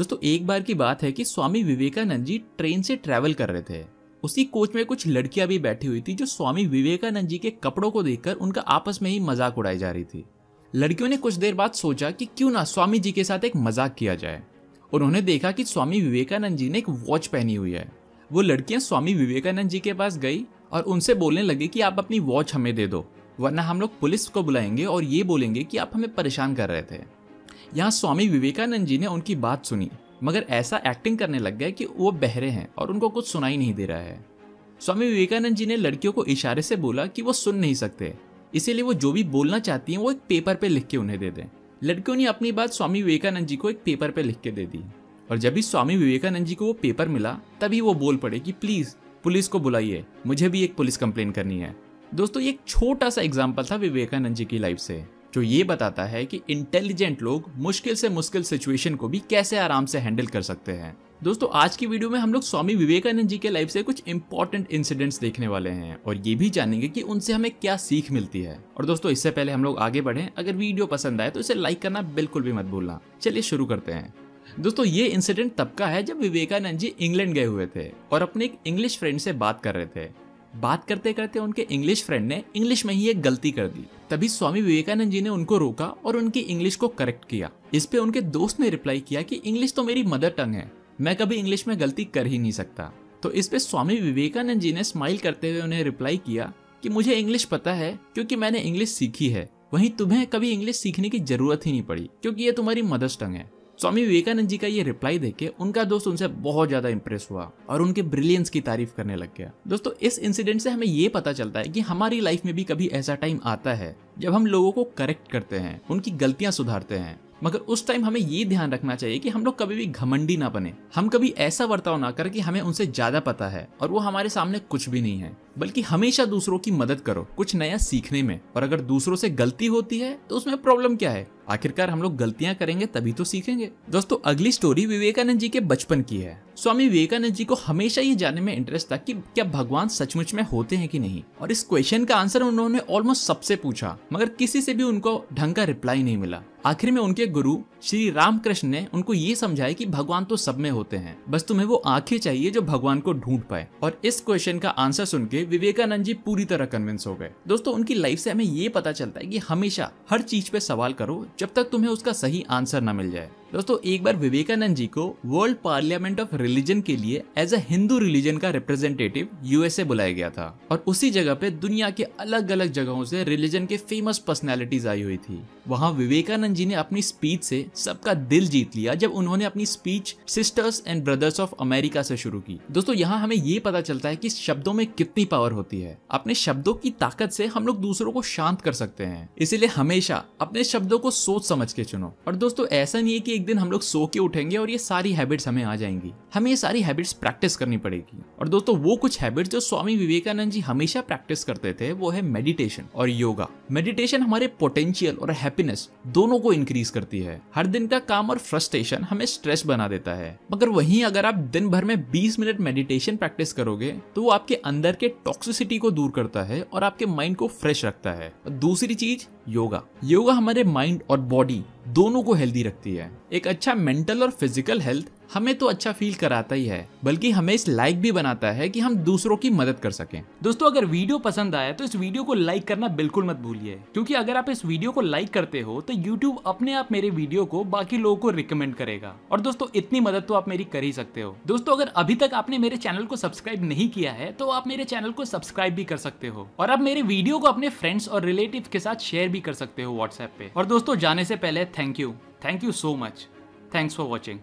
दोस्तों, एक बार की बात है कि स्वामी विवेकानंद जी ट्रेन से ट्रैवल कर रहे थे। उसी कोच में कुछ लड़कियाँ भी बैठी हुई थी, जो स्वामी विवेकानंद जी के कपड़ों को देखकर उनका आपस में ही मज़ाक उड़ाई जा रही थी। लड़कियों ने कुछ देर बाद सोचा कि क्यों ना स्वामी जी के साथ एक मज़ाक किया जाए। उन्होंने देखा कि स्वामी विवेकानंद जी ने एक वॉच पहनी हुई है। वो लड़कियाँ स्वामी विवेकानंद जी के पास गई और उनसे बोलने लगी कि आप अपनी वॉच हमें दे दो, वरना हम लोग पुलिस को बुलाएँगे और ये बोलेंगे कि आप हमें परेशान कर रहे थे। यहाँ स्वामी विवेकानंद जी ने उनकी बात सुनी, मगर ऐसा एक्टिंग करने लग गए कि वो बहरे हैं और उनको कुछ सुनाई नहीं दे रहा है। स्वामी विवेकानंद जी ने लड़कियों को इशारे से बोला कि वो सुन नहीं सकते। इसीलिए वो जो भी बोलना चाहती हैं, वो एक पेपर पे लिख के उन्हें दे दें। लड़कियों ने अपनी बात स्वामी विवेकानंद जी को एक पेपर पे लिख के दे दी। और जब भी स्वामी विवेकानंद जी को वो पेपर मिला, तभी वो बोल पड़े कि, प्लीज़, पुलिस को बुलाइए। मुझे भी एक पुलिस कंप्लेन करनी है। दोस्तों, ये एक छोटा सा एग्ज़ाम्पल था विवेकानंद जी की लाइफ से। जो ये बताता है कि इंटेलिजेंट लोग मुश्किल से मुश्किल सिचुएशन को भी कैसे आराम से हैंडल कर सकते हैं। दोस्तों, आज की वीडियो में हम लोग स्वामी विवेकानंद जी के लाइफ से कुछ इंपॉर्टेंट इंसिडेंट्स देखने वाले हैं और ये भी जानेंगे कि उनसे हमें क्या सीख मिलती है। और दोस्तों, इससे पहले हम लोग आगे बढ़े। अगर वीडियो पसंद आए तो इसे लाइक करना बिल्कुल भी मत भूलना। चलिए शुरू करते हैं। दोस्तों, ये इंसिडेंट तब का है जब विवेकानंद जी इंग्लैंड गए हुए थे और अपने एक इंग्लिश फ्रेंड से बात कर रहे थे। बात करते करते उनके इंग्लिश फ्रेंड ने इंग्लिश में ही एक गलती कर दी। तभी स्वामी विवेकानंद जी ने उनको रोका और उनकी इंग्लिश को करेक्ट किया। इस पे उनके दोस्त ने रिप्लाई किया कि इंग्लिश तो मेरी मदर टंग है। मैं कभी इंग्लिश में गलती कर ही नहीं सकता। तो इस पे स्वामी विवेकानंद जी ने स्माइल करते हुए उन्हें रिप्लाई किया कि मुझे इंग्लिश पता है क्योंकि मैंने इंग्लिश सीखी है। वहीं तुम्हें कभी इंग्लिश सीखने की ज़रूरत ही नहीं पड़ी क्योंकि ये तुम्हारी मदर्स टंग है। स्वामी विवेकानंद जी का ये रिप्लाई देख के उनका दोस्त उनसे बहुत ज़्यादा इंप्रेस हुआ और उनके ब्रिलियंस की तारीफ़ करने लग गया। दोस्तों, इस इंसिडेंट से हमें ये पता चलता है कि हमारी लाइफ में भी कभी ऐसा टाइम आता है जब हम लोगों को करेक्ट करते हैं, उनकी गलतियाँ सुधारते हैं। मगर उस टाइम हमें ये ध्यान रखना चाहिए कि हम लोग कभी भी घमंडी ना बने। हम कभी ऐसा बर्ताव ना करें कि हमें उनसे ज़्यादा पता है और वो हमारे सामने कुछ भी नहीं है, बल्कि हमेशा दूसरों की मदद करो, कुछ नया सीखने में। और अगर दूसरों से गलती होती है तो उसमें प्रॉब्लम क्या है? आखिरकार हम लोग गलतियाँ करेंगे तभी तो सीखेंगे। दोस्तों, अगली स्टोरी विवेकानंद जी के बचपन की है। स्वामी विवेकानंद जी को हमेशा ये जानने में इंटरेस्ट था कि क्या भगवान सचमुच में होते हैं कि नहीं। और इस क्वेश्चन का आंसर उन्होंने ऑलमोस्ट सबसे पूछा, मगर किसी से भी उनको ढंग का रिप्लाई नहीं मिला। आखिर में उनके गुरु श्री रामकृष्ण ने उनको ये समझाया कि भगवान तो सब में होते हैं, बस तुम्हें वो आँखें चाहिए जो भगवान को ढूंढ पाए। और इस क्वेश्चन का आंसर सुन के विवेकानंद जी पूरी तरह कन्विंस हो गए। दोस्तों, उनकी लाइफ से हमें ये पता चलता है कि हमेशा हर चीज़ पे सवाल करो जब तक तुम्हें उसका सही आंसर न मिल जाए। दोस्तों, एक बार विवेकानंद जी को वर्ल्ड पार्लियामेंट ऑफ़ रिलीजन के लिए एज अ हिंदू रिलीजन का रिप्रेजेंटेटिव यूएसए बुलाया गया था और उसी जगह पे दुनिया के अलग अलग जगहों से रिलीजन के फ़ेमस पर्सनैलिटीज आई हुई थी। वहाँ विवेकानंद जी ने अपनी स्पीच से सबका दिल जीत लिया जब उन्होंने अपनी speech sisters and brothers of America से शुरू की। दोस्तों, यहाँ हमें ये पता चलता है की शब्दों में कितनी पावर होती है। अपने शब्दों की ताकत से हम लोग दूसरों को शांत कर सकते हैं। इसीलिए हमेशा अपने शब्दों को सोच समझ के चुनो। और दोस्तों, ऐसा नहीं है कि एक दिन हम लोग सो के उठेंगे और ये सारी हैबिट्स हमें आ जाएँगी। हमें ये सारी हैबिट्स प्रैक्टिस करनी पड़ेगी। और दोस्तों, वो कुछ हैबिट्स जो स्वामी विवेकानंद जी हमेशा प्रैक्टिस करते थे, वो है मेडिटेशन और योगा मेडिटेशन हमारे पोटेंशियल और हैप्पीनेस दोनों को इंक्रीज करती है। हर दिन का काम और फ्रस्ट्रेशन हमें स्ट्रेस बना देता है। मगर वहीं अगर आप दिन भर में 20 मिनट मेडिटेशन प्रैक्टिस करोगे तो वो आपके अंदर के टॉक्सिसिटी को दूर करता है और आपके माइंड को फ्रेश रखता है। दूसरी चीज़ योगा। योगा हमारे माइंड और बॉडी दोनों को हेल्दी रखती है। एक अच्छा मेंटल और फ़िज़िकल हेल्थ हमें तो अच्छा फील कराता ही है, बल्कि हमें इस लाइक भी बनाता है कि हम दूसरों की मदद कर सकें। दोस्तों, अगर वीडियो पसंद आया तो इस वीडियो को लाइक करना बिल्कुल मत भूलिए, क्योंकि अगर आप इस वीडियो को लाइक करते हो तो यूट्यूब अपने आप मेरे वीडियो को बाकी लोगों को रिकमेंड करेगा। और दोस्तों, इतनी मदद तो आप मेरी कर ही सकते हो। दोस्तों, अगर अभी तक आपने मेरे चैनल को सब्सक्राइब नहीं किया है तो आप मेरे चैनल को सब्सक्राइब भी कर सकते हो। और आप मेरे वीडियो को अपने फ्रेंड्स और रिलेटिव के साथ शेयर भी कर सकते हो व्हाट्सएप पे। और दोस्तों, जाने से पहले thank you thank you so much thanks for watching